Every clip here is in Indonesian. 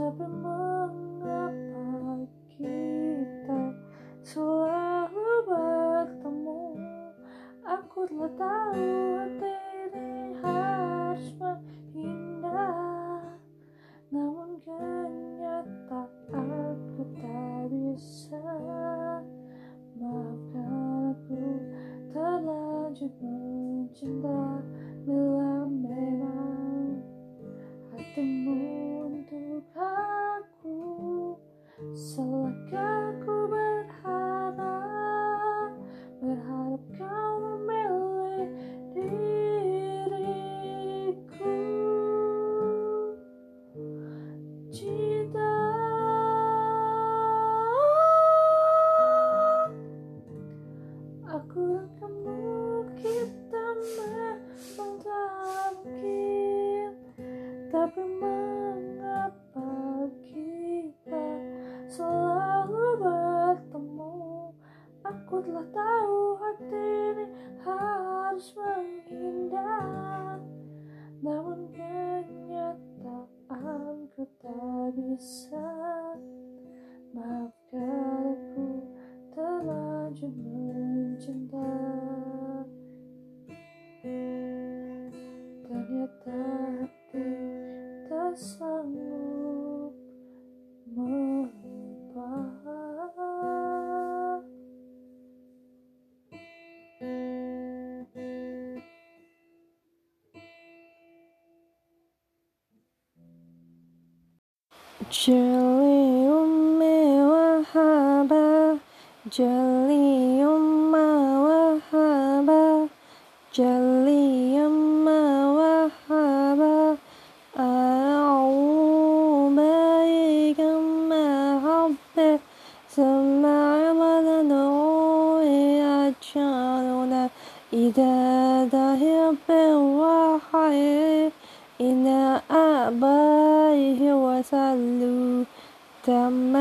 stubborn Tapi mengapa kita selalu bertemu? Aku telah tahu hati ini harus menghindar Namun kenyataanku tak bisa. Maafkan sanggup melepas Jeli ummi wahaba Jeli الله وسلم. تم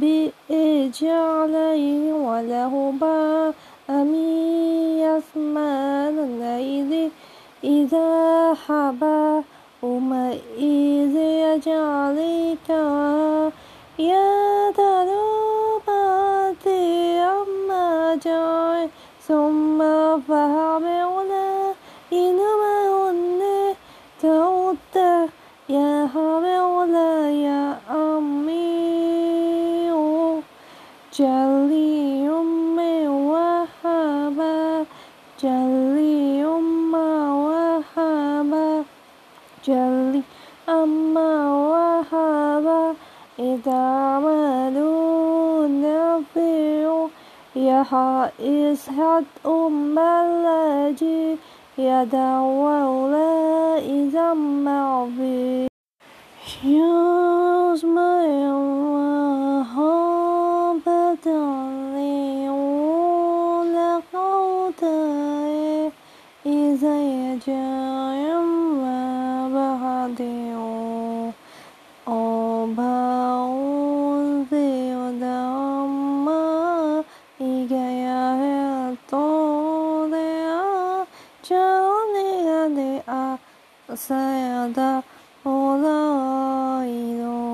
بإج عليه ولهما أمين يسمان الليل إذا حبا وما إذا يجعلك يا جلي أما وهبا إذا عملوا نفيع يا إسحاد أم الذي يدعو لا إذا معبي يسمع やだおらいの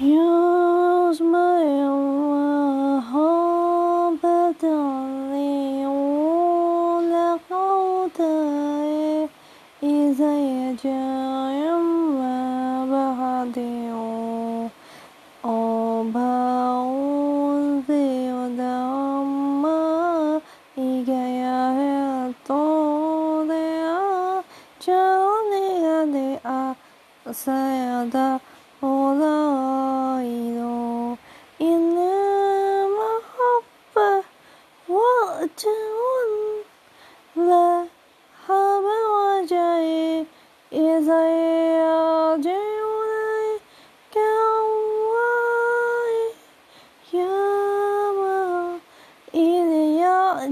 يسمع وهبت لي ولقوتي إذا يجاي ما بعدي أبعوذي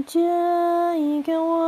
借一个我。